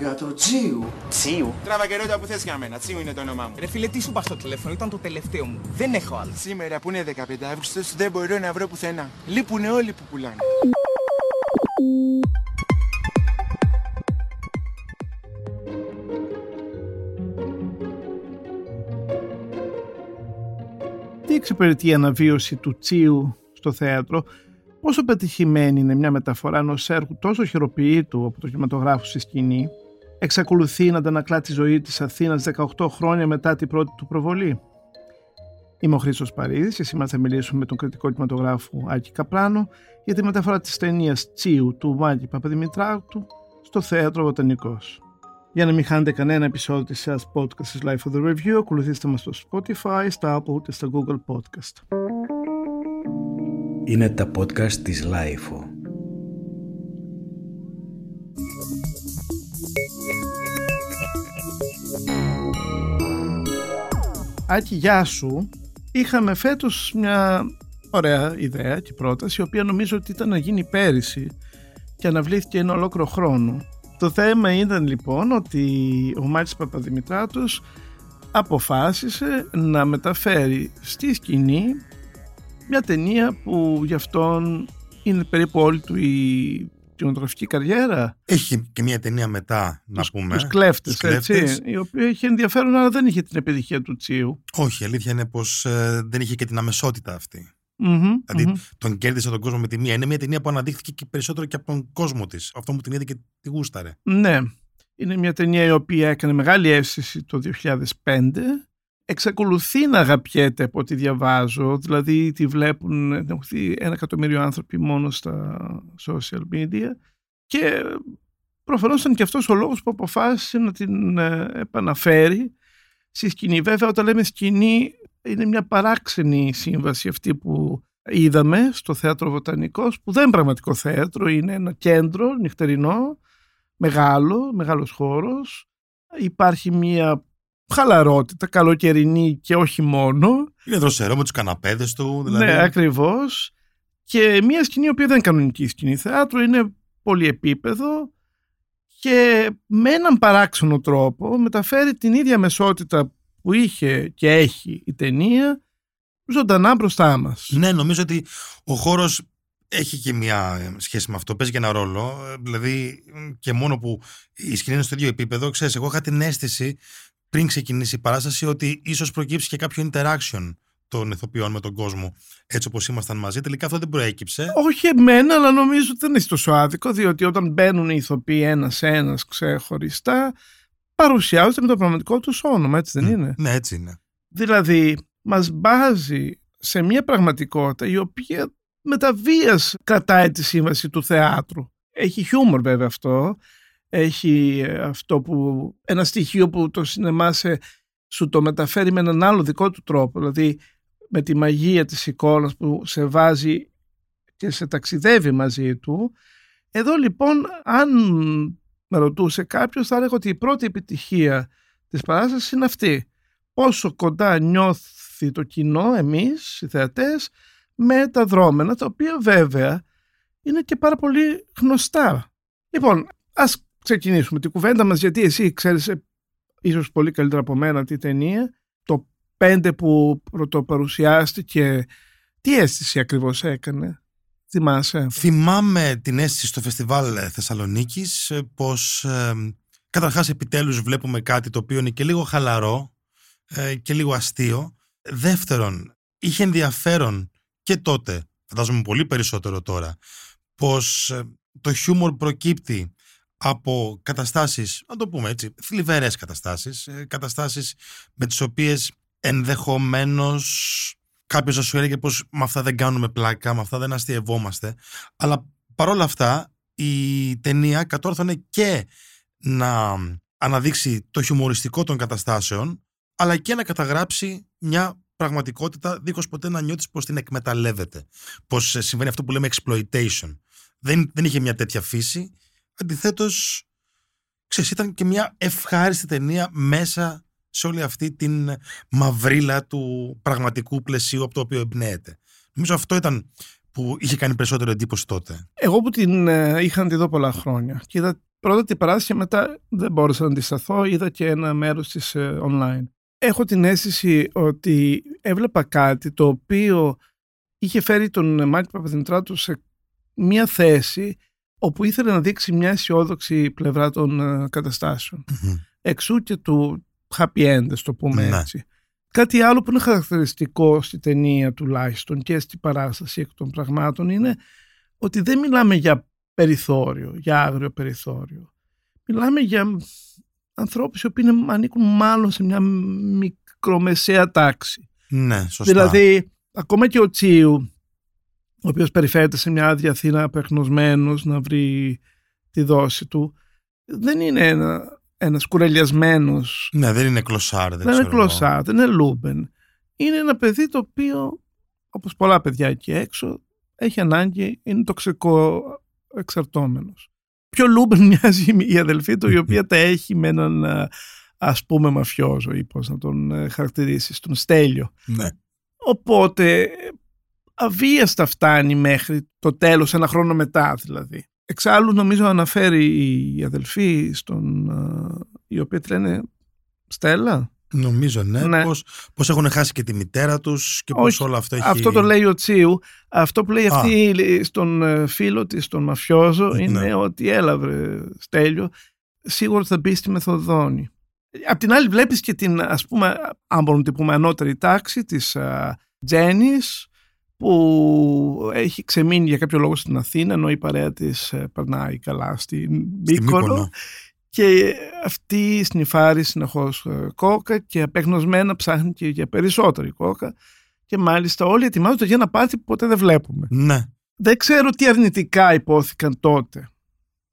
μαλάκα, το Τσίου. Τσίου. Τράβα και ρώτα που θες για μένα. Τσίου είναι το όνομά μου. Ρε φίλε, τι σου πας στο τηλέφωνο, ήταν το τελευταίο μου. Δεν έχω άλλο. Σήμερα που είναι 15 Αύγουστος δεν μπορώ να βρω πουθενά. Λείπουνε όλοι που πουλάνε. Τι εξυπηρετεί η αναβίωση του Τσίου στο θέατρο, πόσο πετυχημένη είναι μια μεταφορά ενός έργου τόσο χειροποιήτου από το κινηματογράφο στη σκηνή, εξακολουθεί να αντανακλά τη ζωή της Αθήνας 18 χρόνια μετά την πρώτη του προβολή. Είμαι ο Χρήστος Παρίδης και σήμερα θα μιλήσουμε με τον κριτικό κινηματογράφου Άκη Καπράνο για τη μεταφορά της ταινίας Τσίου του Μάκη Παπαδημητράτου στο θέατρο Βοτανικός. Για να μην χάνετε κανένα επεισόδιο της σειράς podcast της Life of the Review, ακολουθήστε μας στο Spotify, στα Apple και στα Google Podcast. Είναι τα podcast της Life. Άκη, γεια σου. Είχαμε φέτος μια ωραία ιδέα και πρόταση, η οποία νομίζω ότι ήταν να γίνει πέρυσι και αναβλήθηκε ένα ολόκληρο χρόνο. Το θέμα ήταν λοιπόν ότι ο Μάτης Παπαδημητράτος αποφάσισε να μεταφέρει στη σκηνή μια ταινία που γι' αυτόν είναι περίπου όλη του η κινηματογραφική καριέρα. Έχει και μια ταινία μετά, να τους, πούμε. Τους κλέφτες, Τους κλέφτες. έτσι, η οποία είχε ενδιαφέρον αλλά δεν είχε την επιτυχία του Τσίου. Όχι, η αλήθεια είναι πως δεν είχε και την αμεσότητα αυτή. Μμμ, Δηλαδή μμμ. τον κέρδισε τον κόσμο με τη μία. Είναι μια ταινία που αναδείχθηκε και περισσότερο και από τον κόσμο της. Αυτό μου την είδε και τη γούσταρε. Ναι, είναι μια ταινία η οποία έκανε μεγάλη αίσθηση το 2005. Εξακολουθεί να αγαπιέται από ό,τι διαβάζω, δηλαδή τη βλέπουν την έχουν δει ένα εκατομμύριο άνθρωποι μόνο στα social media και προφανώς ήταν και αυτός ο λόγος που αποφάσισε να την ε, επαναφέρει στη σκηνή. Βέβαια όταν λέμε σκηνή είναι μια παράξενη σύμβαση αυτή που είδαμε στο Θέατρο Βοτανικός που δεν είναι πραγματικό θέατρο, είναι ένα κέντρο νυχτερινό μεγάλο, μεγάλος χώρος. Υπάρχει μια χαλαρότητα, καλοκαιρινή και όχι μόνο. Είναι δροσερό με τους καναπέδες του. Δηλαδή. Ναι, ακριβώς. Και μια σκηνή η οποία δεν είναι κανονική σκηνή θεάτρου, είναι πολυεπίπεδο και με έναν παράξενο τρόπο μεταφέρει την ίδια μεσότητα που είχε και έχει η ταινία ζωντανά μπροστά μας. Ναι, νομίζω ότι ο χώρος έχει και μια ε, σχέση με αυτό. Παίζει και ένα ρόλο. Ε, Δηλαδή, μ, και μόνο που η σκηνή είναι στο ίδιο επίπεδο, ξέρεις, εγώ είχα την αίσθηση πριν ξεκινήσει η παράσταση ότι ίσως προκύψει και κάποιο interaction των ηθοποιών με τον κόσμο έτσι όπως ήμασταν μαζί. Τελικά αυτό δεν προέκυψε. Όχι εμένα, αλλά νομίζω ότι δεν είναι τόσο άδικο, διότι όταν μπαίνουν οι ηθοποιοί ένα-ένα ξεχωριστά, παρουσιάζονται με το πραγματικό τους όνομα, έτσι δεν είναι; Ναι, έτσι είναι. Δηλαδή, μας μπάζει σε μια πραγματικότητα η οποία με τα βίας κρατάει τη σύμβαση του θεάτρου. Έχει χιούμορ βέβαια αυτό. Έχει ε, αυτό που, ένα στοιχείο που το σινεμά σε, σου το μεταφέρει με έναν άλλο δικό του τρόπο. Δηλαδή με τη μαγεία της εικόνας που σε βάζει και σε ταξιδεύει μαζί του. Εδώ λοιπόν αν με ρωτούσε κάποιος θα έλεγα ότι η πρώτη επιτυχία της παράστασης είναι αυτή. Πόσο κοντά νιώθει το κοινό, εμείς οι θεατές, με τα δρόμενα, τα οποία βέβαια είναι και πάρα πολύ γνωστά. Λοιπόν, ας ξεκινήσουμε την κουβέντα μας, γιατί εσύ ξέρεις ε, ίσως πολύ καλύτερα από μένα τη ταινία, το πέντε που πρωτοπαρουσιάστηκε, τι αίσθηση ακριβώς έκανε, θυμάσαι; Θυμάμαι την αίσθηση στο φεστιβάλ ε, Θεσσαλονίκης ε, πως ε, καταρχάς επιτέλους βλέπουμε κάτι το οποίο είναι και λίγο χαλαρό ε, και λίγο αστείο. Δεύτερον, είχε ενδιαφέρον και τότε, φαντάζομαι πολύ περισσότερο τώρα, πως ε, το χιούμορ προκύπτει από καταστάσεις, να το πούμε έτσι, θλιβερές καταστάσεις, ε, καταστάσεις με τις οποίες ενδεχομένως κάποιος θα σου έλεγε πως με αυτά δεν κάνουμε πλάκα, με αυτά δεν αστειευόμαστε, αλλά παρόλα αυτά η ταινία κατόρθωνε και να αναδείξει το χιουμοριστικό των καταστάσεων, αλλά και να καταγράψει μια πραγματικότητα δίχως ποτέ να νιώθεις πως την εκμεταλλεύεται. Πως ε, συμβαίνει αυτό που λέμε exploitation. Δεν, δεν είχε μια τέτοια φύση. Αντιθέτως, ξέρεις, ήταν και μια ευχάριστη ταινία μέσα σε όλη αυτή την μαυρίλα του πραγματικού πλαισίου από το οποίο εμπνέεται. Νομίζω αυτό ήταν που είχε κάνει περισσότερο εντύπωση τότε. Εγώ που την ε, είχα να τη δω πολλά χρόνια και είδα πρώτα την παράσταση και μετά δεν μπόρεσα να αντισταθώ, είδα και ένα μέρος της ε, online. Έχω την αίσθηση ότι έβλεπα κάτι το οποίο είχε φέρει τον Μάκη Παπαδημητράτου σε μια θέση όπου ήθελε να δείξει μια αισιόδοξη πλευρά των ε, καταστασεων Εξού και του happy end, το πούμε Ναι. έτσι. Κάτι άλλο που είναι χαρακτηριστικό στη ταινία τουλάχιστον και στη παράσταση εκ των πραγμάτων είναι ότι δεν μιλάμε για περιθώριο, για άγριο περιθώριο. Μιλάμε για ανθρώπους οι οποίοι είναι, ανήκουν μάλλον σε μια μικρομεσαία τάξη. Ναι, σωστά. Δηλαδή, ακόμα και ο Τσίου, ο οποίος περιφέρεται σε μια άδεια Αθήνα απεγνωσμένος να βρει τη δόση του, δεν είναι ένα, ένας κουρελιασμένος, Ναι, δεν είναι κλωσάρ. Δεν, δεν είναι ξέρω εγώ. κλωσά, δεν είναι λούμπεν. Είναι ένα παιδί το οποίο, όπως πολλά παιδιά εκεί έξω, έχει ανάγκη, είναι τοξικό εξαρτώμενος. Πιο λούμπεν μοιάζει η αδελφή του, η οποία τα έχει με έναν α, ας πούμε μαφιόζο ή πώς να τον ε, χαρακτηρίσεις, τον Στέλιο. Ναι. Οπότε αβίαστα φτάνει μέχρι το τέλος, ένα χρόνο μετά δηλαδή. Εξάλλου νομίζω αναφέρει η αδελφή στον, α, η οποία τη λένε Στέλλα. Νομίζω ναι. Ναι. Πώς, πώς έχουν χάσει και τη μητέρα τους και πώς Όχι, όλο αυτό έχει... Αυτό το λέει ο Τσίου. Αυτό που λέει Α. αυτή στον ε, φίλο της, τον μαφιόζο, Ναι. είναι ότι έλα βρε Στέλιο, σίγουρα θα μπει στη Μεθοδόνη. Απ' την άλλη βλέπεις και την, ας πούμε, αν μπορούμε να την πούμε, ανώτερη τάξη της α, Τζένις, που έχει ξεμείνει για κάποιο λόγο στην Αθήνα, ενώ η παρέα της ε, περνάει καλά στην Στη Μύκονο. Μύκονο. Και αυτή σνιφάρει συνεχώς ε, κόκα και απεγνωσμένα ψάχνει και για περισσότερη κόκα. Και μάλιστα όλοι ετοιμάζονται για ένα πάρτι που ποτέ δεν βλέπουμε. Ναι. Δεν ξέρω τι αρνητικά υπόθηκαν τότε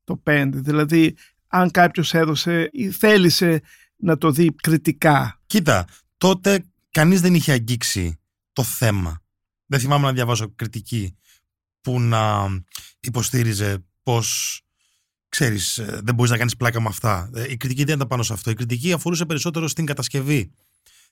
το 5. Δηλαδή αν κάποιος έδωσε ή θέλησε να το δει κριτικά. Κοίτα, τότε κανείς δεν είχε αγγίξει το θέμα. Δεν θυμάμαι να διαβάζω κριτική που να υποστήριζε πως ξέρεις, ε, δεν μπορείς να κάνεις πλάκα με αυτά. Ε, Η κριτική δεν ήταν πάνω σε αυτό. Η κριτική αφορούσε περισσότερο στην κατασκευή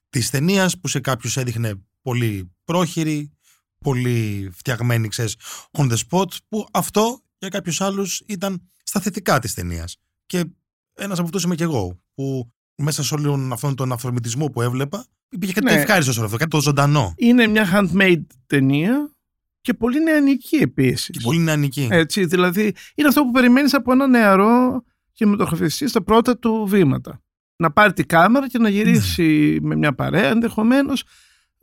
της ταινίας που σε κάποιους έδειχνε πολύ πρόχειρη, πολύ φτιαγμένη, ξέρεις, on the spot, που αυτό για κάποιους άλλους ήταν στα θετικά της ταινίας. Και ένας από αυτούς είμαι και εγώ, που μέσα σε όλον αυτόν τον αυθορμητισμό που έβλεπα, υπήρχε κάτι Ναι. ευχάριστο σε όλο αυτό, κάτι το ζωντανό. Είναι μια handmade ταινία και πολύ νεανική επίσης. Και πολύ νεανική. Έτσι, δηλαδή είναι αυτό που περιμένεις από ένα νεαρό κινηματογραφιστή στα πρώτα του βήματα. Να πάρει τη κάμερα και να γυρίσει με μια παρέα ενδεχομένως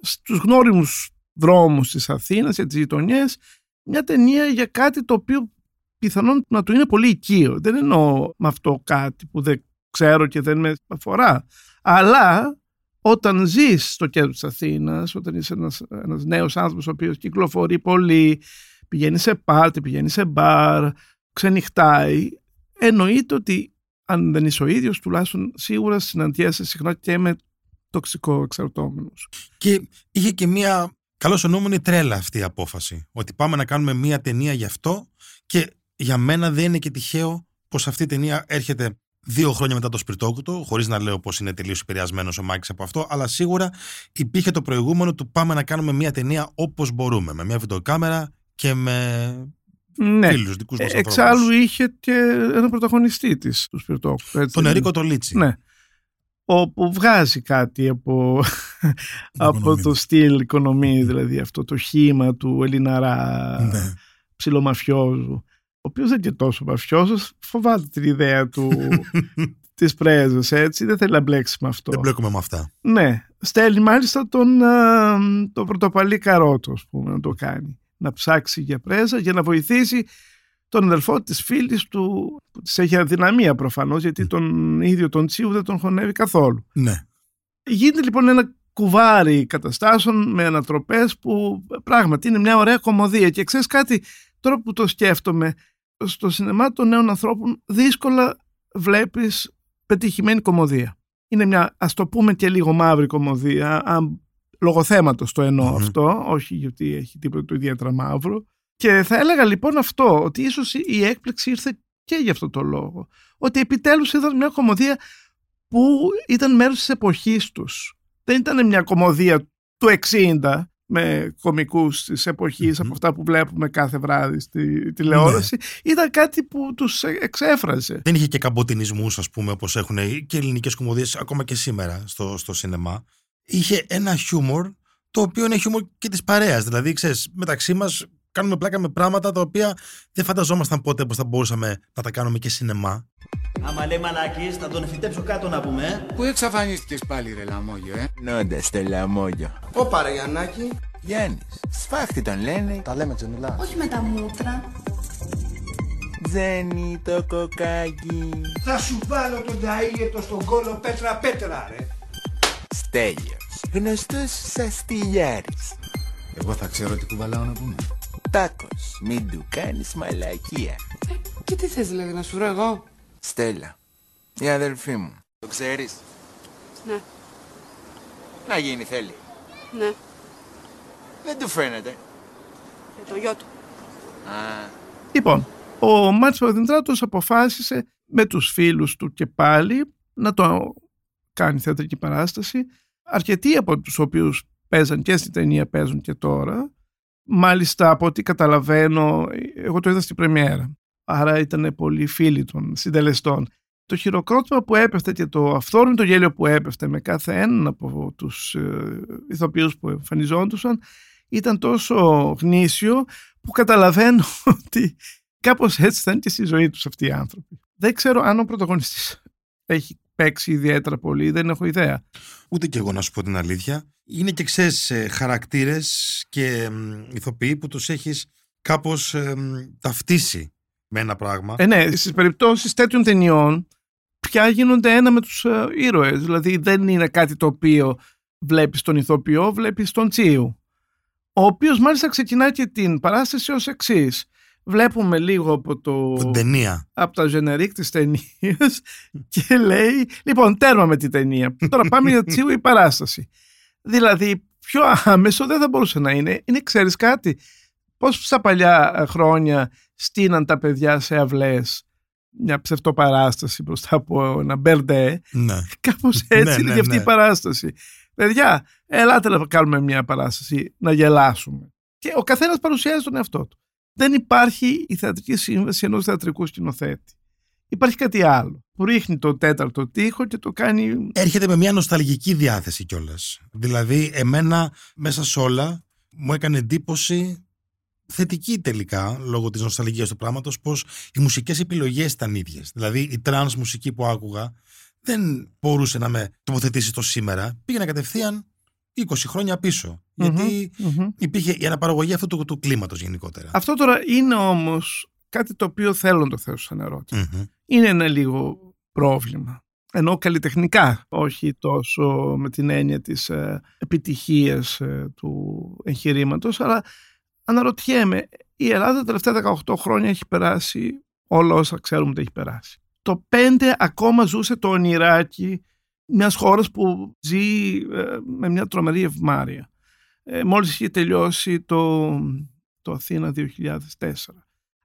στους γνώριμους δρόμους της Αθήνας και τις γειτονιές μια ταινία για κάτι το οποίο πιθανόν να του είναι πολύ οικείο. Δεν εννοώ με αυτό κάτι που δεν ξέρω και δεν με αφορά. Αλλά όταν ζεις στο κέντρο της Αθήνας, όταν είσαι ένας, ένας νέος άνθρωπος ο οποίος κυκλοφορεί πολύ, πηγαίνει σε πάρτι, πηγαίνει σε μπαρ, ξενυχτάει, εννοείται ότι αν δεν είσαι ο ίδιος, τουλάχιστον σίγουρα συναντιέσαι συχνά και με τοξικό εξαρτώμενους. Και είχε και μία καλώς εννοούμενη τρέλα αυτή η απόφαση. Ότι πάμε να κάνουμε μία ταινία γι' αυτό και για μένα δεν είναι και τυχαίο πως αυτή η ταινία έρχεται δύο χρόνια μετά το Σπιρτόκουτο, χωρίς να λέω πως είναι τελείως επηρεασμένος ο Μάκης από αυτό, αλλά σίγουρα υπήρχε το προηγούμενο του πάμε να κάνουμε μία ταινία όπως μπορούμε. Με μία βιντεοκάμερα και με Ναι. φίλους δικούς μας Ε, Εξάλλου είχε και ένα πρωταγωνιστή της του Σπιρτόκου. έτσι. Τον Ερίκο Τολίτσι. Ναι. Όπου βγάζει κάτι από, από οικονομία. το στυλ οικονομία, δηλαδή αυτό το χήμα του Ελληναρά Ναι. ψιλομαφιόζου, ο οποίος δεν είναι και τόσο μαφιόζος, φοβάται την ιδέα του της πρέζας, έτσι, δεν θέλει να μπλέξει με αυτό. Δεν μπλέκουμε με αυτά. Ναι, στέλνει μάλιστα τον, α, τον πρωτοπαλή καρότο, ας πούμε, να το κάνει. Να ψάξει για πρέζα για να βοηθήσει τον αδελφό της φίλης του, που της έχει αδυναμία προφανώς, γιατί τον ίδιο τον Τσίου δεν τον χωνεύει καθόλου. Ναι. Γίνεται λοιπόν ένα κουβάρι καταστάσεων με ανατροπές που πράγματι είναι μια ωραία κομμωδία και ξέρεις κάτι, τώρα που το σκέφτομαι, στο σινεμά των νέων ανθρώπων δύσκολα βλέπεις πετυχημένη κομμωδία. Είναι μια, ας το πούμε και λίγο μαύρη κομμωδία, αν, λόγω θέματος το εννοώ Μμμ. αυτό, όχι γιατί έχει τίποτα το ιδιαίτερα μαύρο. Και θα έλεγα λοιπόν αυτό, ότι ίσως η έκπληξη ήρθε και για αυτό το λόγο. Ότι επιτέλους είδαν μια κομμωδία που ήταν μέρος της εποχής τους. Δεν ήταν μια κομμωδία του 60 με κομικούς της εποχής από αυτά που βλέπουμε κάθε βράδυ στη τηλεόραση ήταν κάτι που τους εξέφραζε. Δεν είχε και καμποτινισμούς ας πούμε όπως έχουν και ελληνικές κομμωδίες ακόμα και σήμερα στο, στο σινεμά. Είχε ένα χιούμορ το οποίο είναι χιούμορ και της παρέας. Δηλαδή ξέρεις μεταξύ μας κάνουμε πλάκα με πράγματα τα οποία δεν φανταζόμασταν πότε πως θα μπορούσαμε να τα κάνουμε και σινεμά. Άμα λέει μαλακής θα τον φυτέψω κάτω να πούμε. ε. Πού εξαφανίστηκες πάλι ρε Λαμόγιο, ε; Νόντα στο λαμόγιο. Ωπα ρε Γιαννάκη. Γιάννης, σφάχτη τον λένε. Τα λέμε τζενιλά. Όχι με τα μούτρα. Ζένι το κοκάκι. Θα σου βάλω τον ταΐγετο στον κόλο πέτρα πέτρα ρε. Στέλιος, γνωστός σαν στυλιάρης. Εγώ θα ξέρω τι κουβαλάω να πούμε. Τάκος, μην του κάνεις μαλακία. Και τι θες δηλαδή να σου βρω εγώ; Στέλλα, η αδελφή μου. Το ξέρεις; Ναι, Να γίνει θέλει. ναι. Δεν του φαίνεται. Ε, το γιο του. Α, Λοιπόν, ο Μάτς Παπαδημητράτος αποφάσισε με τους φίλους του και πάλι να το κάνει θεατρική παράσταση. Αρκετοί από τους οποίους παίζαν και στην ταινία παίζουν και τώρα. Μάλιστα από ό,τι καταλαβαίνω, εγώ το είδα στην πρεμιέρα. Άρα ήταν πολύ φίλοι των συντελεστών. Το χειροκρότημα που έπεφτε και το αυθόρμητο γέλιο που έπεφτε με κάθε έναν από τους ε, ηθοποιούς που εμφανιζόντουσαν ήταν τόσο γνήσιο που καταλαβαίνω ότι κάπως έτσι θα είναι και στη ζωή τους αυτοί οι άνθρωποι. Δεν ξέρω αν ο πρωταγωνιστής έχει παίξει ιδιαίτερα πολύ, δεν έχω ιδέα. Ούτε και εγώ να σου πω την αλήθεια. Είναι και ξέρεις χαρακτήρες και μ, ηθοποιοί που τους έχεις κάπως ταυτίσει με ένα πράγμα. Ε, ναι, στις περιπτώσεις τέτοιων ταινιών πια γίνονται ένα με τους ε, ήρωες. Δηλαδή δεν είναι κάτι το οποίο βλέπεις τον ηθοποιό, βλέπεις τον Τσίου. Ο οποίος μάλιστα ξεκινάει και την παράσταση ως εξής. Βλέπουμε λίγο από, το, Την ταινία. από τα γενερίκ της ταινίας και λέει λοιπόν τέρμα με την ταινία. Τώρα πάμε για Τσίου η παράσταση. Δηλαδή πιο άμεσο δεν θα μπορούσε να είναι. Είναι ξέρεις κάτι. Πώς στα παλιά ε, χρόνια στείναν τα παιδιά σε αυλές μια ψευτοπαράσταση μπροστά από ένα μπερντέ. Ναι. Κάπως έτσι Ναι, είναι ναι, και αυτή ναι. η παράσταση. Παιδιά, ελάτε να κάνουμε μια παράσταση, να γελάσουμε. Και ο καθένας παρουσιάζει τον εαυτό του. Δεν υπάρχει η θεατρική σύμβαση ενός θεατρικού σκηνοθέτη. Υπάρχει κάτι άλλο που ρίχνει το τέταρτο τείχο και το κάνει Έρχεται με μια νοσταλγική διάθεση κιόλας. Δηλαδή, εμένα μέσα σε όλα μου έκανε εντύπωση θετική τελικά, λόγω της νοσταλγίας του πράγματος, πως οι μουσικές επιλογές ήταν ίδιες. Δηλαδή, η trance μουσική που άκουγα δεν μπορούσε να με τοποθετήσει το σήμερα. Πήγαινε κατευθείαν 20 χρόνια πίσω. Γιατί Μμμ. υπήρχε η αναπαραγωγή αυτού του, του κλίματος γενικότερα. Αυτό τώρα είναι όμως κάτι το οποίο θέλω να το θέσω σαν ερώτημα. Μμμ. Είναι ένα λίγο πρόβλημα. Ενώ καλλιτεχνικά, όχι τόσο με την έννοια της ε, επιτυχίας ε, του εγχειρήματος, αλλά αναρωτιέμαι, η Ελλάδα τα τελευταία 18 χρόνια έχει περάσει όλα όσα ξέρουμε ότι έχει περάσει. Το 5 ακόμα ζούσε το ονειράκι μιας χώρας που ζει ε, με μια τρομερή ευμάρεια. Ε, μόλις είχε τελειώσει το, το Αθήνα 2004.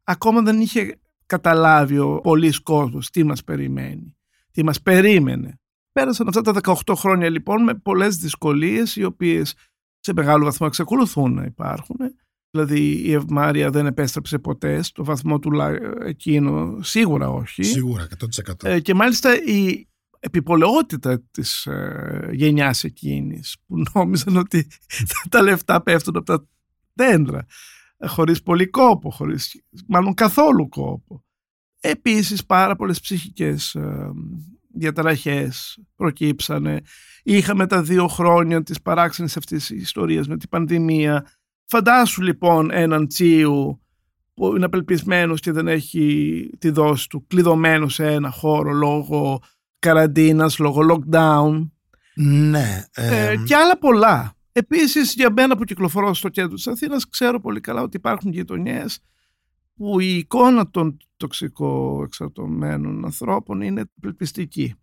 Ακόμα δεν είχε καταλάβει ο πολλής κόσμος τι μας περιμένει, τι μας περίμενε. Πέρασαν αυτά τα 18 χρόνια λοιπόν με πολλές δυσκολίες οι οποίες σε μεγάλο βαθμό εξακολουθούν να υπάρχουν. Δηλαδή η ευμάρεια δεν επέστρεψε ποτέ στο βαθμό του λα- εκείνο, σίγουρα όχι. Σίγουρα, 100%. Ε, και μάλιστα η επιπολαιότητα της ε, γενιάς εκείνης που νόμιζαν ότι τα λεφτά πέφτουν από τα δέντρα ε, χωρίς πολύ κόπο, χωρίς μάλλον καθόλου κόπο. Επίσης πάρα πολλές ψυχικές ε, διαταραχές προκύψανε. Είχαμε τα δύο χρόνια της παράξενης αυτής της ιστορίας με την πανδημία. Φαντάσου λοιπόν έναν τσίου που είναι απελπισμένος και δεν έχει τη δόση του, κλειδωμένος σε ένα χώρο λόγω καραντίνας, λόγω lockdown Ναι. ε, ε, και άλλα πολλά. Επίσης για μένα που κυκλοφορώ στο κέντρο της Αθήνας ξέρω πολύ καλά ότι υπάρχουν γειτονιές που η εικόνα των τοξικό εξαρτωμένων ανθρώπων είναι απελπιστική.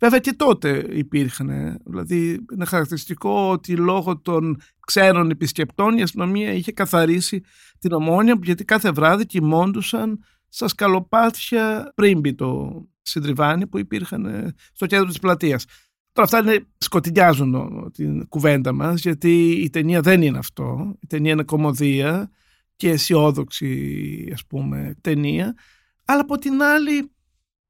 Βέβαια και τότε υπήρχαν, δηλαδή είναι χαρακτηριστικό ότι λόγω των ξένων επισκεπτών η αστυνομία είχε καθαρίσει την ομόνια γιατί κάθε βράδυ κοιμώντουσαν στα σκαλοπάτια πρίμπι το συντριβάνι που υπήρχαν ε, στο κέντρο της πλατείας. Τώρα αυτά είναι, σκοτεινιάζουν ο- την κουβέντα μας γιατί η ταινία δεν είναι αυτό. Η ταινία είναι κομμωδία και αισιόδοξη ας πούμε ταινία. Αλλά από την άλλη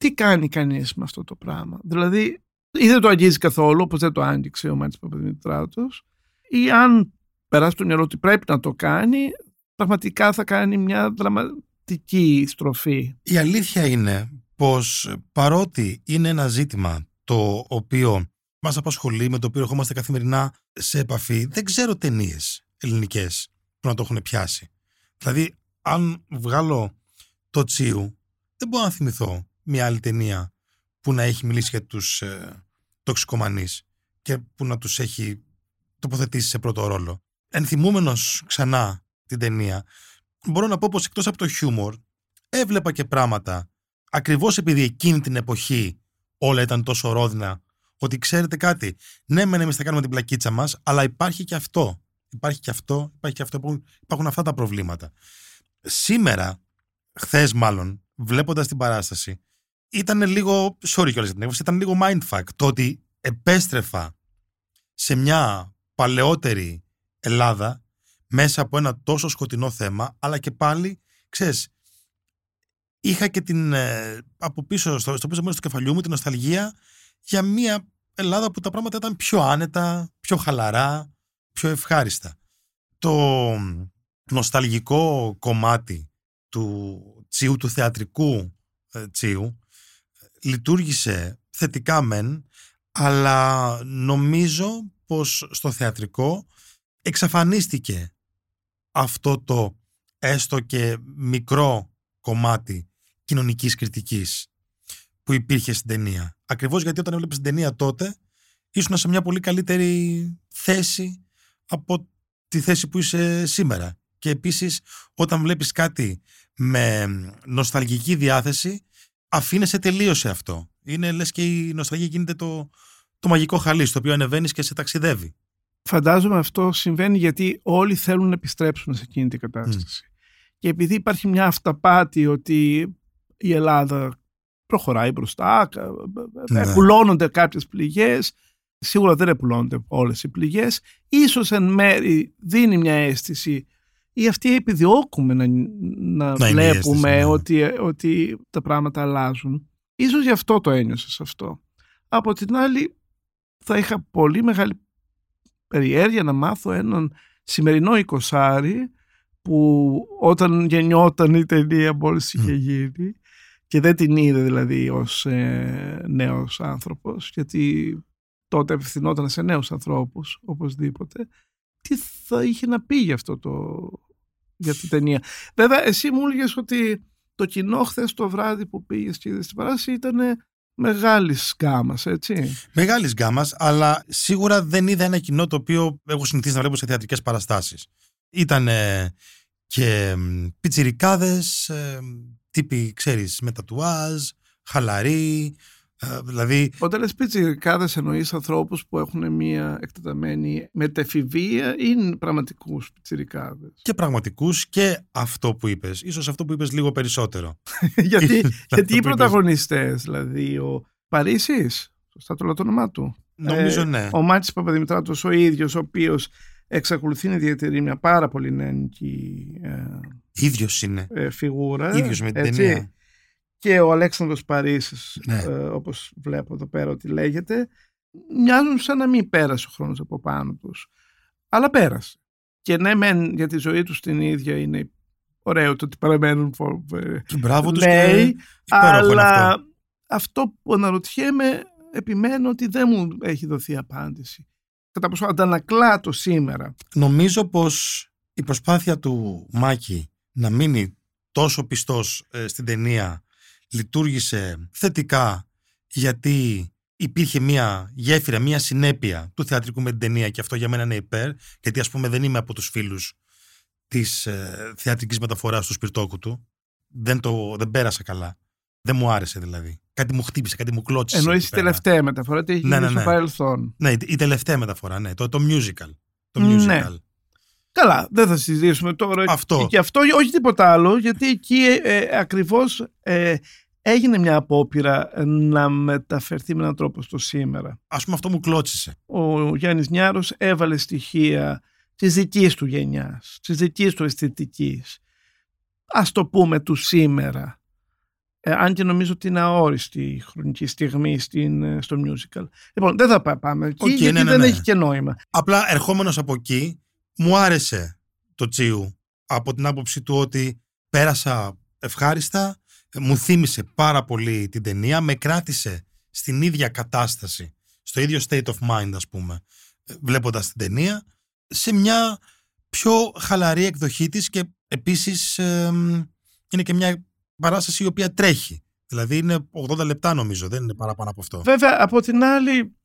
τι κάνει κανείς με αυτό το πράγμα; Δηλαδή ή δεν το αγγίζει καθόλου όπως δεν το άγγιξε ο Μάτης Παπαδημητράτος ή αν περάσει το μυαλό ότι πρέπει να το κάνει πραγματικά θα κάνει μια δραματική στροφή. Η αλήθεια είναι πως παρότι είναι ένα ζήτημα το οποίο μας απασχολεί, με το οποίο ερχόμαστε καθημερινά σε επαφή, δεν ξέρω ταινίες ελληνικές που να το έχουν πιάσει. Δηλαδή, αν βγάλω το Τσίου, δεν μπορώ να θυμηθώ μια άλλη ταινία που να έχει μιλήσει για τους ε, τοξικομανείς και που να τους έχει τοποθετήσει σε πρώτο ρόλο. Ενθυμούμενος ξανά την ταινία, μπορώ να πω πως εκτός από το χιούμορ, έβλεπα και πράγματα ακριβώς επειδή εκείνη την εποχή όλα ήταν τόσο ρόδινα ότι ξέρετε κάτι, ναι μεν εμείς θα κάνουμε την πλακίτσα μας αλλά υπάρχει και αυτό υπάρχει και αυτό, υπάρχει και αυτό υπάρχουν, υπάρχουν αυτά τα προβλήματα σήμερα, χθες μάλλον βλέποντας την παράσταση ήταν λίγο, sorry κιόλας για την έκφραση, ήταν λίγο mindfuck το ότι επέστρεφα σε μια παλαιότερη Ελλάδα μέσα από ένα τόσο σκοτεινό θέμα αλλά και πάλι, ξέρεις είχα και την ε, από πίσω στο, στο πίσω μέρος του κεφαλιού μου την νοσταλγία για μια Ελλάδα που τα πράγματα ήταν πιο άνετα, πιο χαλαρά, πιο ευχάριστα. Το νοσταλγικό κομμάτι του τσίου, του θεατρικού ε, τσίου λειτουργήσε θετικά μεν, αλλά νομίζω πως στο θεατρικό εξαφανίστηκε αυτό το έστω και μικρό κομμάτι κοινωνικής κριτικής που υπήρχε στην ταινία. Ακριβώς γιατί όταν έβλεπες την ταινία τότε ήσουν σε μια πολύ καλύτερη θέση από τη θέση που είσαι σήμερα. Και επίσης όταν βλέπεις κάτι με νοσταλγική διάθεση αφήνεσαι τελείως σε αυτό. Είναι λες και η νοσταλγία γίνεται το, το μαγικό χαλί στο οποίο ανεβαίνεις και σε ταξιδεύει. Φαντάζομαι αυτό συμβαίνει γιατί όλοι θέλουν να επιστρέψουν σε εκείνη την κατάσταση. Και επειδή υπάρχει μια αυταπάτη ότι η Ελλάδα προχωράει μπροστά, Ναι. επουλώνονται κάποιες πληγές, σίγουρα δεν επουλώνονται όλες οι πληγές, ίσως εν μέρη δίνει μια αίσθηση ή αυτή επιδιώκουμε να, να, Να είναι η βλέπουμε αίσθηση, ναι. ότι, ότι τα πράγματα αλλάζουν. Ίσως γι' αυτό το ένιωσες αυτό. Από την άλλη θα είχα πολύ μεγάλη περιέργεια να μάθω έναν σημερινό εικοσάρι που όταν γεννιόταν η ταινία μόλις είχε γίνει και δεν την είδε δηλαδή ως ε, νέος άνθρωπος γιατί τότε απευθυνόταν σε νέους ανθρώπους οπωσδήποτε τι θα είχε να πει για αυτό το για την ταινία. Βέβαια εσύ μου έλεγες ότι το κοινό χθες το βράδυ που πήγες και είδες την παράσταση ήταν μεγάλης γκάμας, έτσι. Μεγάλης γκάμας, αλλά σίγουρα δεν είδα ένα κοινό το οποίο έχω συνηθίσει να βλέπω σε θεατρικές παραστάσεις. Ήταν και πιτσιρικάδες, τύποι, ξέρεις, με τατουάζ, χαλαροί. Ε, δηλαδή, Όταν λες πιτσιρικάδες εννοείς ανθρώπους που έχουν μια εκτεταμένη μετεφηβεία ή είναι πραγματικούς πιτσιρικάδες; και πραγματικούς και αυτό που είπες. ίσως αυτό που είπες λίγο περισσότερο. γιατί Αυτό γιατί οι που είπες. πρωταγωνιστές, δηλαδή ο Παρίσις, σωστά το λέω το όνομά του. Νομίζω Ε, ναι. Ο Μάτης Παπαδημητράτος ο ίδιος, ο οποίος εξακολουθεί να διατηρεί μια πάρα πολύ νεανική ε, ίδιος είναι. ε, φιγούρα. ίδιος με την έτσι. ταινία. Και ο Αλέξανδρος Παρίσης, Ναι. ε, όπως βλέπω εδώ πέρα ότι λέγεται, μοιάζουν σαν να μην πέρασε ο χρόνος από πάνω τους. Αλλά πέρασε. Και ναι, μεν για τη ζωή τους την ίδια είναι ωραίο το ότι παραμένουν φο- ε, Και μπράβο τους λέει, και υπέροχο είναι αλλά αυτό. αυτό που αναρωτιέμαι επιμένω ότι δεν μου έχει δοθεί απάντηση. Κατά πόσο αντανακλά το σήμερα. Νομίζω πως η προσπάθεια του Μάκη να μείνει τόσο πιστός ε, στην ταινία λειτουργήσε θετικά γιατί υπήρχε μια γέφυρα, μια συνέπεια του θεατρικού με την ταινία και αυτό για μένα είναι υπέρ γιατί ας πούμε δεν είμαι από τους φίλους της ε, θεατρικής μεταφοράς του σπιρτόκου του δεν, το, δεν πέρασα καλά δεν μου άρεσε δηλαδή κάτι μου χτύπησε, κάτι μου κλώτσισε Εννοείς η εκεί πέρα. τελευταία μεταφορά, τι έχει Ναι, γίνει ναι, στο ναι. παρελθόν. ναι, η, η τελευταία μεταφορά, ναι, το, το musical το Ναι. musical. Καλά, δεν θα συζητήσουμε τώρα Αυτό. και αυτό, όχι τίποτα άλλο, γιατί εκεί ε, ε, ακριβώς ε, έγινε μια απόπειρα να μεταφερθεί με έναν τρόπο στο σήμερα. Ας πούμε αυτό μου κλώτσισε. Ο Γιάννης Νιάρος έβαλε στοιχεία της δικής του γενιάς, της δικής του αισθητικής. Ας το πούμε του σήμερα. Ε, αν και νομίζω ότι είναι αόριστη η χρονική στιγμή στην, ε, στο musical. Λοιπόν, δεν θα πάμε εκεί Οκ, γιατί ναι, ναι, δεν ναι. έχει και νόημα. Απλά ερχόμενος από εκεί, μου άρεσε το Τσίου από την άποψη του ότι πέρασα ευχάριστα, μου θύμισε πάρα πολύ την ταινία, με κράτησε στην ίδια κατάσταση, στο ίδιο state of mind ας πούμε, ε, βλέποντας την ταινία, σε μια πιο χαλαρή εκδοχή της και επίσης εμ, είναι και μια παράσταση η οποία τρέχει. Δηλαδή είναι 80 λεπτά νομίζω, δεν είναι παραπάνω από αυτό. Βέβαια, από την άλλη,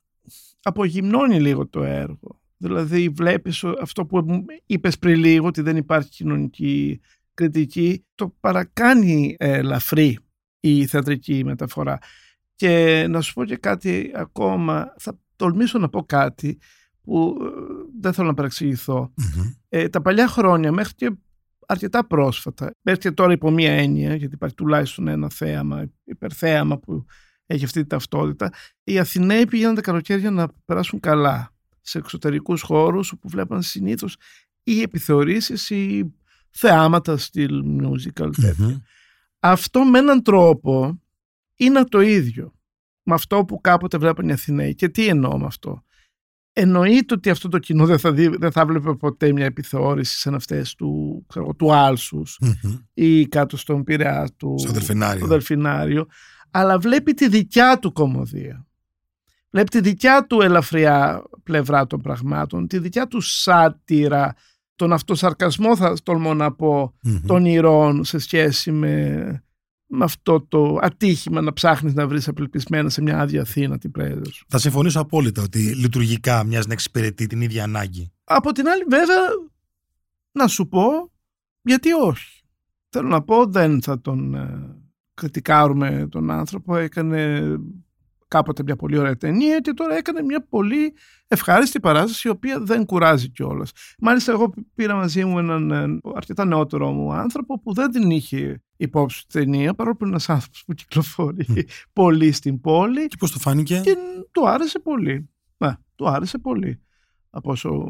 απογυμνώνει λίγο το έργο. Δηλαδή, βλέπεις ο- αυτό που μου είπες πριν λίγο, ότι δεν υπάρχει κοινωνική κριτική, το παρακάνει ε, ελαφρύ η θεατρική μεταφορά. Και να σου πω και κάτι ακόμα, θα τολμήσω να πω κάτι που ε, δεν θέλω να παραξηγηθώ. Μμμ. Ε, τα παλιά χρόνια, μέχρι και αρκετά πρόσφατα, μέχρι και τώρα υπό μία έννοια, γιατί υπάρχει τουλάχιστον ένα θέαμα, υπερθέαμα που έχει αυτή τη ταυτότητα, οι Αθηναίοι πήγαιναν τα καλοκαίρια να περάσουν καλά σε εξωτερικούς χώρους όπου βλέπαν συνήθως ή επιθεωρήσεις ή θεάματα στυλ musical. τέτοια. Μμμ. Αυτό με έναν τρόπο είναι το ίδιο με αυτό που κάποτε βλέπαν οι Αθηναίοι. Και τι εννοώ με αυτό; Εννοείται ότι αυτό το κοινό δεν θα, δει, δεν θα βλέπει ποτέ μια επιθεώρηση σαν αυτές του, ξέρω, εγώ, του Άλσους Μμμ. ή κάτω στον Πειραιά του Στο Δελφινάριο. στο Δελφινάριο, αλλά βλέπει τη δικιά του κομμωδία. Βλέπει τη δικιά του ελαφριά πλευρά των πραγμάτων, τη δικιά του σάτυρα, τον αυτοσαρκασμό θα τολμώ να πω, Μμμ. των ηρών σε σχέση με, με αυτό το ατύχημα να ψάχνεις να βρεις απελπισμένα σε μια άδεια Αθήνα την πρέδρα σου. Θα συμφωνήσω απόλυτα ότι λειτουργικά μοιάζει να εξυπηρετεί την ίδια ανάγκη. Από την άλλη βέβαια να σου πω γιατί όχι. Θέλω να πω δεν θα τον ε, κριτικάρουμε τον άνθρωπο. Έκανε κάποτε μια πολύ ωραία ταινία και τώρα έκανε μια πολύ ευχάριστη παράσταση η οποία δεν κουράζει κιόλας. Μάλιστα εγώ πήρα μαζί μου έναν ε, αρκετά νεότερο μου άνθρωπο που δεν την είχε υπόψη τη ταινία παρόλο που είναι ένας άνθρωπος που κυκλοφορεί πολύ στην πόλη Και πώς το φάνηκε; και του άρεσε πολύ. Ναι, του άρεσε πολύ από όσο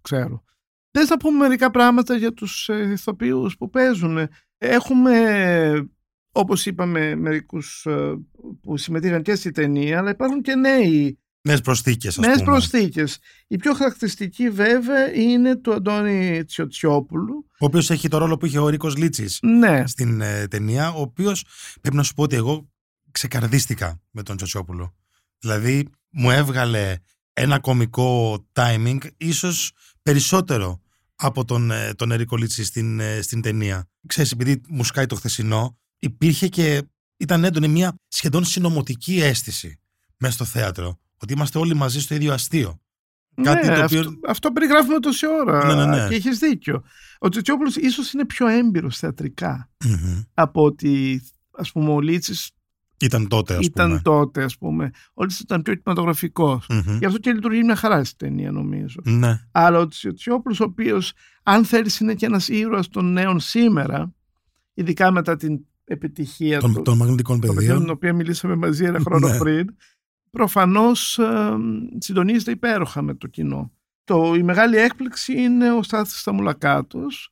ξέρω. Θες να πούμε μερικά πράγματα για τους ε, ηθοποιούς που παίζουν. Έχουμε, όπως είπαμε, μερικούς ε, που συμμετείχαν και στη ταινία, αλλά υπάρχουν και νέοι, Νέες προσθήκες ας νέες πούμε. προσθήκες. Η πιο χαρακτηριστική βέβαια είναι του Αντώνη Τσιοτσιόπουλου. Ο οποίος έχει το ρόλο που είχε ο Ρίκος Λίτσης Ναι, στην ε, ταινία, ο οποίος πρέπει να σου πω ότι εγώ ξεκαρδίστηκα με τον Τσοτσιόπουλο. Δηλαδή μου έβγαλε ένα κομικό timing ίσως περισσότερο από τον, ε, τον Ερίκο Λίτση στην, ε, στην ταινία. Ξέρεις, επειδή μου σκάει το χθεσινό, υπήρχε και ήταν έντονη μια σχεδόν συνωμοτική αίσθηση μέσα στο θέατρο. Ότι είμαστε όλοι μαζί στο ίδιο αστείο. Κάτι ναι το οποίο- αυτό, αυτό περιγράφουμε τόση ώρα Ναι, ναι, ναι. και έχεις δίκιο. Ο Τσιοτσιόπουλος ίσως είναι πιο έμπειρος θεατρικά Μμμ. από ότι ας πούμε ο Λίτσης Ήταν τότε, ας ήταν πούμε. τότε ας πούμε. Ο Λίτσης ήταν πιο κινηματογραφικός. Μμμ. Γι' αυτό και λειτουργεί μια χαρά στη ταινία νομίζω. Ναι. Αλλά ο Τσιοτσιόπουλος ο οποίος αν θέλεις είναι και ένας ήρωας των νέων σήμερα ειδικά μετά την επιτυχία τους Των, των μαγνητικών το παιχνίδι, πεδίων. την οποία μιλήσαμε μαζί ένα χρόνο Ναι. πριν, προφανώς ε, συντονίζεται υπέροχα με το κοινό. Το, η μεγάλη έκπληξη είναι ο Στάθης Σταμουλακάτος,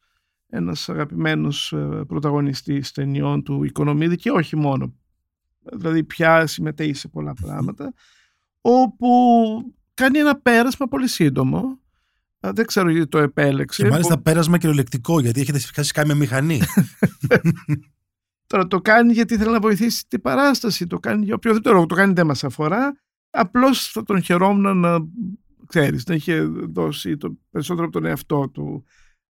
ένας αγαπημένος ε, πρωταγωνιστής ταινιών του Οικονομίδη και όχι μόνο. Δηλαδή πια συμμετέχει σε πολλά πράγματα, όπου κάνει ένα πέρασμα πολύ σύντομο. Ε, Δεν ξέρω γιατί το επέλεξε. Και μάλιστα πέρασμα κυριολεκτικό, γιατί έχετε χάσει κάνει με μηχανή. Τώρα το κάνει γιατί θέλει να βοηθήσει την παράσταση, το κάνει για οποιοδήποτε λόγο, το κάνει δεν μας αφορά. Απλώς θα τον χαιρόμουν να, ξέρεις, να είχε δώσει το περισσότερο από τον εαυτό του.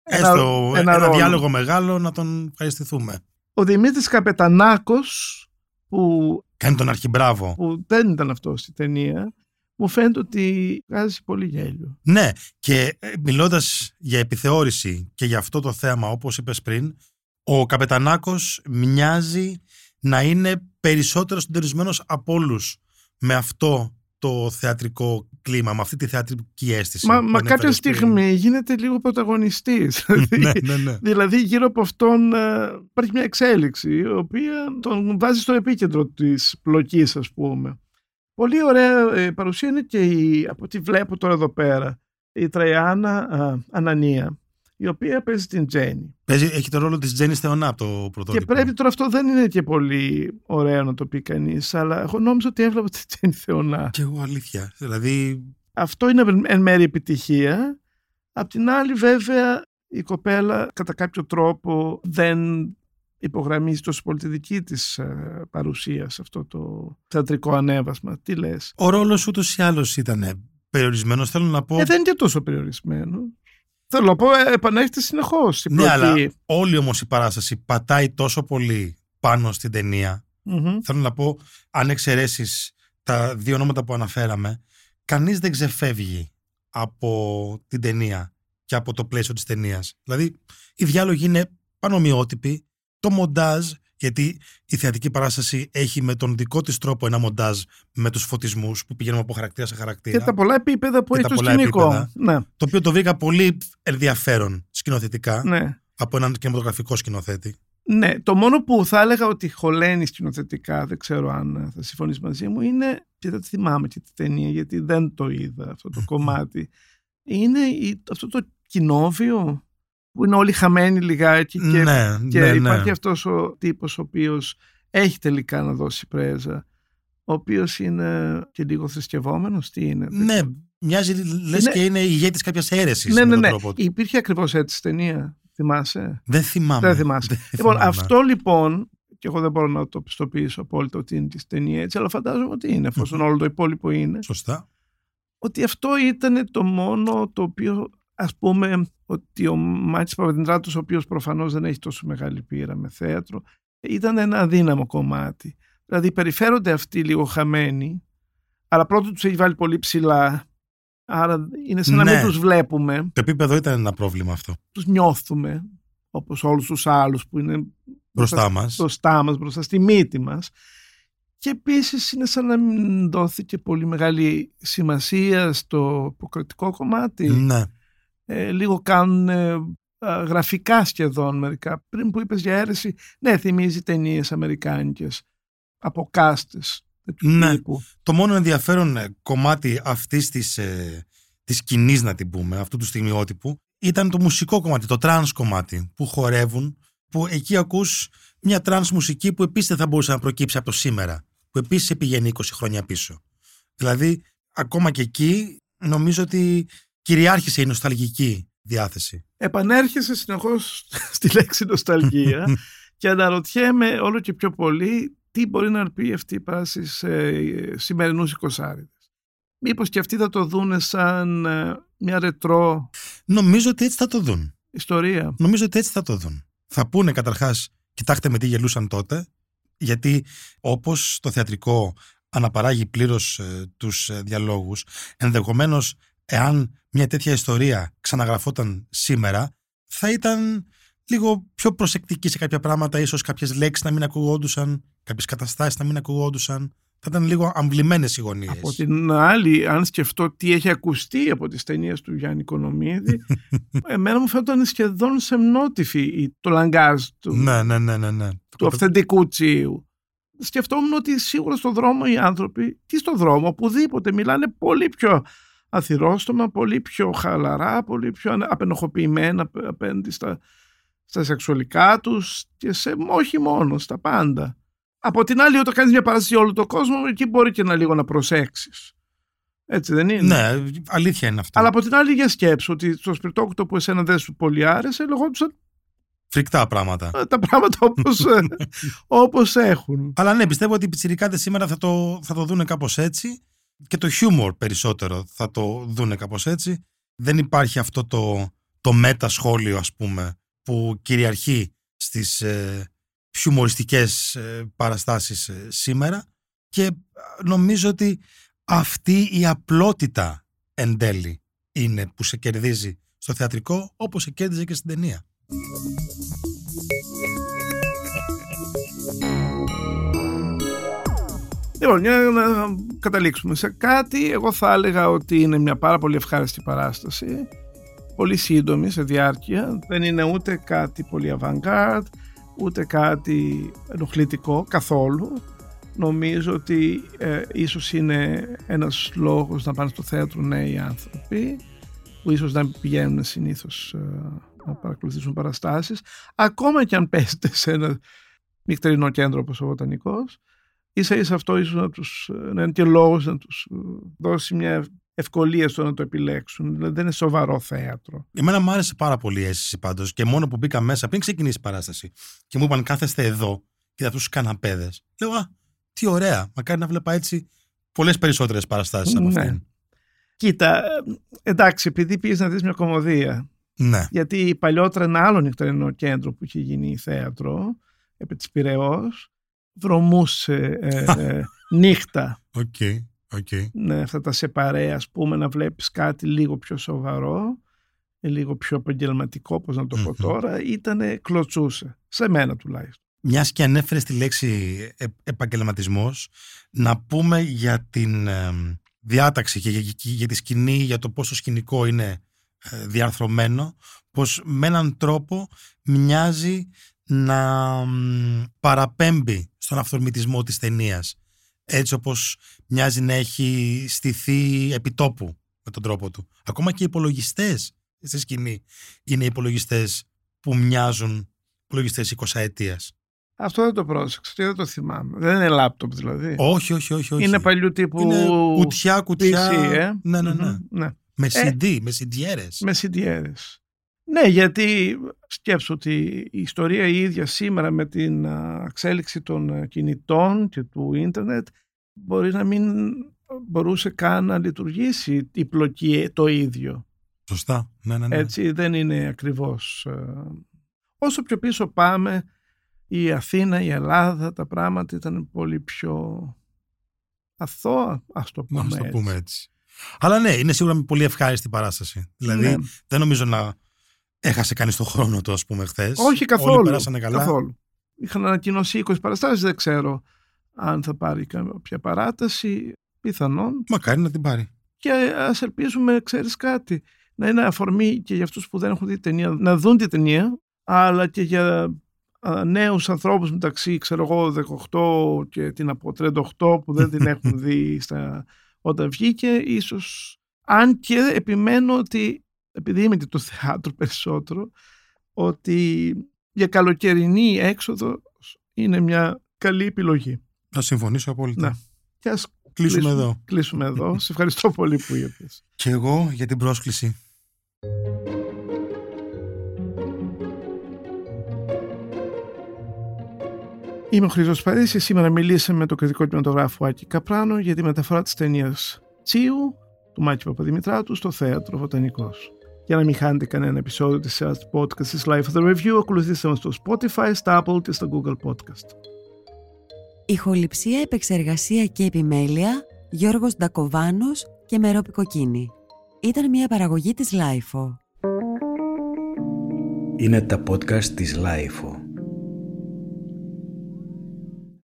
Έστω ένα, ρόλο. διάλογο μεγάλο να τον ευχαριστηθούμε. Ο Δημήτρης Καπετανάκος, που, Κάνει τον αρχιμπράβο. που δεν ήταν αυτός στη ταινία, μου φαίνεται ότι βγάζει πολύ γέλιο. Ναι, και ε, μιλώντας για επιθεώρηση και για αυτό το θέμα, όπως είπες πριν, ο Καπετανάκος μοιάζει να είναι περισσότερο συντονισμένος από όλους με αυτό το θεατρικό κλίμα, με αυτή τη θεατρική αίσθηση. Μα, που μα ανέφερες κάποια πριν. στιγμή γίνεται λίγο πρωταγωνιστής. ναι, ναι, ναι. Δηλαδή γύρω από αυτόν ε, υπάρχει μια εξέλιξη η οποία τον βάζει στο επίκεντρο της πλοκής ας πούμε. Πολύ ωραία ε, παρουσία είναι και η, από ό,τι βλέπω τώρα εδώ πέρα η Τραϊάννα α, Ανανία η οποία παίζει την Τζέννη. Παίζει, έχει το ρόλο της Τζέννη Θεωνά από το πρωτότυπο. Και πρέπει τώρα αυτό δεν είναι και πολύ ωραίο να το πει κανείς, αλλά εγώ νόμιζα ότι έβλεπα την Τζέννη Θεωνά. Και εγώ αλήθεια. Δηλαδή, Αυτό είναι εν μέρει επιτυχία. Απ' την άλλη βέβαια η κοπέλα κατά κάποιο τρόπο δεν υπογραμμίζει τόσο πολύ τη δική της ε, παρουσία σε αυτό το θεατρικό ανέβασμα. Τι λες; ο ρόλος ούτως ή άλλως ήταν περιορισμένος. Θέλω να πω... Ε, δεν είναι και τόσο περιορισμένο. Θέλω να πω, ε, επανέρχεται συνεχώς η ναι, πλοκή. αλλά όλη όμως η παράσταση πατάει τόσο πολύ πάνω στην ταινία. Μμμ. Θέλω να πω, αν εξαιρέσεις τα δύο ονόματα που αναφέραμε, κανείς δεν ξεφεύγει από την ταινία και από το πλαίσιο της ταινίας. Δηλαδή, οι διάλογοι είναι πανομοιότυποι, το μοντάζ, γιατί η θεατρική παράσταση έχει με τον δικό της τρόπο ένα μοντάζ με τους φωτισμούς που πηγαίνουμε από χαρακτήρα σε χαρακτήρα. Και τα πολλά επίπεδα που Και έχει τα το πολλά σκηνικό. επίπεδα. Ναι, Το οποίο το βρήκα πολύ ενδιαφέρον σκηνοθετικά ναι. από έναν κινηματογραφικό σκηνοθέτη. Ναι, το μόνο που θα έλεγα ότι χωλαίνει σκηνοθετικά, δεν ξέρω αν ε, θα συμφωνήσει μαζί μου, είναι, και δεν θυμάμαι και τη ταινία γιατί δεν το είδα αυτό το κομμάτι, είναι η- αυτό το κοινόβιο που είναι όλοι χαμένοι λιγάκι και, ναι, και ναι, ναι. υπάρχει αυτός ο τύπος ο οποίος έχει τελικά να δώσει πρέζα, ο οποίος είναι και λίγο θρησκευόμενος, τι είναι. δεν Ναι, μοιάζει λες Είναι- και είναι ηγέτης κάποιας αίρεσης ναι, με ναι, τον ναι. τρόπο του. Υπήρχε ακριβώς έτσι στη ταινία, θυμάσαι; Δεν θυμάμαι. Δεν θυμάσαι. Δεν Λοιπόν, θυμάμαι. αυτό λοιπόν, και εγώ δεν μπορώ να το πιστοποιήσω απόλυτα ότι είναι της ταινία έτσι, αλλά φαντάζομαι ότι είναι, εφόσον όλο το υπόλοιπο είναι, Σωστά. ότι αυτό ήταν το μόνο το οποίο, ας πούμε, ότι ο Μάτης Παπαδημητράτος, ο οποίος προφανώς δεν έχει τόσο μεγάλη πείρα με θέατρο, ήταν ένα αδύναμο κομμάτι. Δηλαδή, περιφέρονται αυτοί λίγο χαμένοι, αλλά πρώτον τους έχει βάλει πολύ ψηλά, άρα είναι σαν να Ναι. μην τους βλέπουμε, Το επίπεδο ήταν ένα πρόβλημα αυτό. τους νιώθουμε, όπως όλους τους άλλους που είναι Μπροστά μας. μπροστά μας, μπροστά στη μύτη μας. Και επίσης είναι σαν να μην δόθηκε πολύ μεγάλη σημασία στο αποκριάτικο κομμάτι. Ναι. Ε, λίγο κάνουν ε, α, γραφικά σχεδόν μερικά. Πριν που είπες για αίρεση, ναι, θυμίζει ταινίες αμερικάνικες από κάστες τέτοιου Ναι. τύπου. Το μόνο ενδιαφέρον ε, κομμάτι αυτής της, ε, της σκηνής, να την πούμε, αυτού του στιγμιότυπου, ήταν το μουσικό κομμάτι, το trance κομμάτι, που χορεύουν, που εκεί ακούς μια trance μουσική που επίσης δεν θα μπορούσε να προκύψει από το σήμερα, που επίσης πηγαίνει 20 χρόνια πίσω. Δηλαδή, ακόμα και εκεί, νομίζω ότι κυριάρχησε η νοσταλγική διάθεση. Επανέρχεσαι συνεχώς στη λέξη νοσταλγία και αναρωτιέμαι όλο και πιο πολύ τι μπορεί να πει αυτή η παράσταση σε σημερινούς εικοσάριδες. Μήπως και αυτοί θα το δούνε σαν ε, μια ρετρό Νομίζω ότι έτσι θα το δουν. ιστορία. Νομίζω ότι έτσι θα το δουν. Θα πούνε καταρχάς, κοιτάξτε με τι γελούσαν τότε, γιατί όπως το θεατρικό αναπαράγει πλήρως ε, τους ε, διαλόγους, ενδεχομένως εάν μια τέτοια ιστορία ξαναγραφόταν σήμερα, θα ήταν λίγο πιο προσεκτική σε κάποια πράγματα, ίσως κάποιες λέξεις να μην ακουγόντουσαν, κάποιες καταστάσεις να μην ακουγόντουσαν, θα ήταν λίγο αμβλημένες οι γωνίες. Από την άλλη, αν σκεφτώ τι έχει ακουστεί από τις ταινίες του Γιάννη Κονομίδη, εμένα μου φαίνονταν σχεδόν σεμνότυφη η- το λαγκάζ του, Ναι, ναι, ναι, ναι. ναι. του αυθεντικού τσίου. Σκεφτόμουν ότι σίγουρα στον δρόμο οι άνθρωποι, τι στον δρόμο, οπουδήποτε, μιλάνε πολύ πιο αθυρόστομα, πολύ πιο χαλαρά, πολύ πιο ανα- απενοχοποιημένα απ- απέναντι στα, στα σεξουαλικά τους και σε, όχι μόνος, στα πάντα. Από την άλλη, όταν κάνεις μια παράσταση για όλο τον κόσμο, εκεί μπορεί και να λίγο να προσέξεις. Έτσι δεν είναι; Ναι, αλήθεια είναι αυτό. Αλλά από την άλλη, για σκέψου ότι στο σπιρτόκουτο που εσένα δεν σου πολύ άρεσε, λεγόντουσαν Φρικτά πράγματα. ε, τα πράγματα όπως, ε, όπως έχουν. Αλλά ναι, πιστεύω ότι οι πιτσιρικάτες σήμερα θα το, θα το δούνε κάπως έτσι και το χιούμορ περισσότερο θα το δούνε κάπως έτσι. Δεν υπάρχει αυτό το, το μετασχόλιο ας πούμε που κυριαρχεί στις ε, χιουμοριστικές ε, παραστάσεις ε, σήμερα και ε, νομίζω ότι αυτή η απλότητα εν τέλει είναι που σε κερδίζει στο θεατρικό όπως σε κέρδιζε και στην ταινία. Λοιπόν, για να καταλήξουμε σε κάτι, εγώ θα έλεγα ότι είναι μια πάρα πολύ ευχάριστη παράσταση. Πολύ σύντομη σε διάρκεια. Δεν είναι ούτε κάτι πολύ avant ούτε κάτι ενοχλητικό καθόλου. Νομίζω ότι ε, ίσως είναι ένας λόγος να πάνε στο θέατρο νέοι άνθρωποι που ίσως δεν πηγαίνουν συνήθως ε, να παρακολουθήσουν παραστάσεις ακόμα και αν πέσετε σε ένα νυχτερινό κέντρο όπως ο Βοτανικός ίσα ίσα αυτό ίσως να, τους, να είναι και λόγος να τους ε, δώσει μια ευκολία στο να το επιλέξουν. Δηλαδή δεν είναι σοβαρό θέατρο. Εμένα μου άρεσε πάρα πολύ η αίσθηση πάντως και μόνο που μπήκα μέσα πριν ξεκινήσει η παράσταση και μου είπαν κάθεστε εδώ σε αυτούς τους καναπέδες. Λέω Α, τι ωραία. Μακάρι να βλέπα έτσι πολλές περισσότερες παραστάσεις από Ναι. αυτήν. Κοίτα, εντάξει, επειδή πήγες να δεις μια κωμωδία. Ναι. Γιατί παλιότερα ένα άλλο νυχτερινό κέντρο που είχε γίνει θέατρο, επί της Πειραιώς, δρομούσε ε, ε, νύχτα. OK. OK. Ναι, αυτά τα σε παρέα, ας πούμε, να βλέπεις κάτι λίγο πιο σοβαρό, ε, λίγο πιο επαγγελματικό, πώς να το πω Μμμ. τώρα, ήτανε κλωτσούσε. Σε μένα τουλάχιστον. Μιας και ανέφερες τη λέξη ε, επαγγελματισμός, να πούμε για την ε, διάταξη και για, για- για τη σκηνή, για το πόσο σκηνικό είναι ε, διαρθρωμένο, πως με έναν τρόπο μοιάζει να μ, παραπέμπει στον αυθορμητισμό της ταινίας. Έτσι όπως μοιάζει να έχει στηθεί επιτόπου με τον τρόπο του. Ακόμα και οι υπολογιστές στη σκηνή είναι υπολογιστές που μοιάζουν υπολογιστές 20 ετίας. Αυτό δεν το πρόσεξα και δεν το θυμάμαι. Δεν είναι λάπτοπ δηλαδή. Όχι, όχι, όχι. όχι. Είναι παλιού τύπου Είναι κουτιά, κουτιά. PC, ε. Ναι, ναι, ναι. Μμμ, ναι. Με Ε. CD, με CDRs. με CDRs. Ναι, γιατί σκέψω ότι η ιστορία η ίδια σήμερα με την α, εξέλιξη των α, κινητών και του ίντερνετ μπορεί να μην μπορούσε καν να λειτουργήσει η πλοκή το ίδιο. Σωστά. Ναι, ναι, ναι. Έτσι δεν είναι ακριβώς. ε, Όσο πιο πίσω πάμε η Αθήνα, η Ελλάδα, τα πράγματα ήταν πολύ πιο αθώα, ας το πούμε, Να το έτσι. πούμε έτσι. Αλλά ναι, είναι σίγουρα μια πολύ ευχάριστη παράσταση. Δηλαδή, Ναι. δεν νομίζω να έχασε κανείς το χρόνο του, ας πούμε, χθες. Όχι καθόλου. Όλοι περάσανε καλά. Καθόλου. Είχαν ανακοινώσει 20 παραστάσεις, δεν ξέρω αν θα πάρει κάποια παράταση, πιθανόν. Μακάρι να την πάρει. Και ας ελπίζουμε, ξέρεις κάτι, να είναι αφορμή και για αυτούς που δεν έχουν δει την ταινία, να δουν τη ταινία, αλλά και για α, νέους ανθρώπους μεταξύ, ξέρω εγώ, 18 και την από 38 που δεν την έχουν δει στα, όταν βγήκε, ίσως, αν και επιμένω ότι, επειδή είμαι και το θέατρο περισσότερο, ότι για καλοκαιρινή έξοδο είναι μια καλή επιλογή. Θα συμφωνήσω απόλυτα. Ναι. Και ας Κλείσουμε εδώ. κλείσουμε εδώ. Σε ευχαριστώ πολύ που ήρθες. Και εγώ για την πρόσκληση. Είμαι ο Χρήστος Παρίσι. Σήμερα μιλήσαμε με τον κριτικό κινηματογράφο Άκη Καπράνο για τη μεταφορά της ταινίας Τσίου του Μάκη Παπαδημητράτου στο θέατρο Βοτανικός. Για να μην χάνετε κανένα επεισόδιο της σειράς των podcast της LiFO The Review, ακολουθήστε μας στο Spotify, στα Apple και στο Google Podcast. Ηχοληψία, επεξεργασία και επιμέλεια Γιώργος Ντακοβάνος και Μερόπη Κοκκίνη. Ήταν μια παραγωγή της LiFO. Είναι τα podcast της LiFO.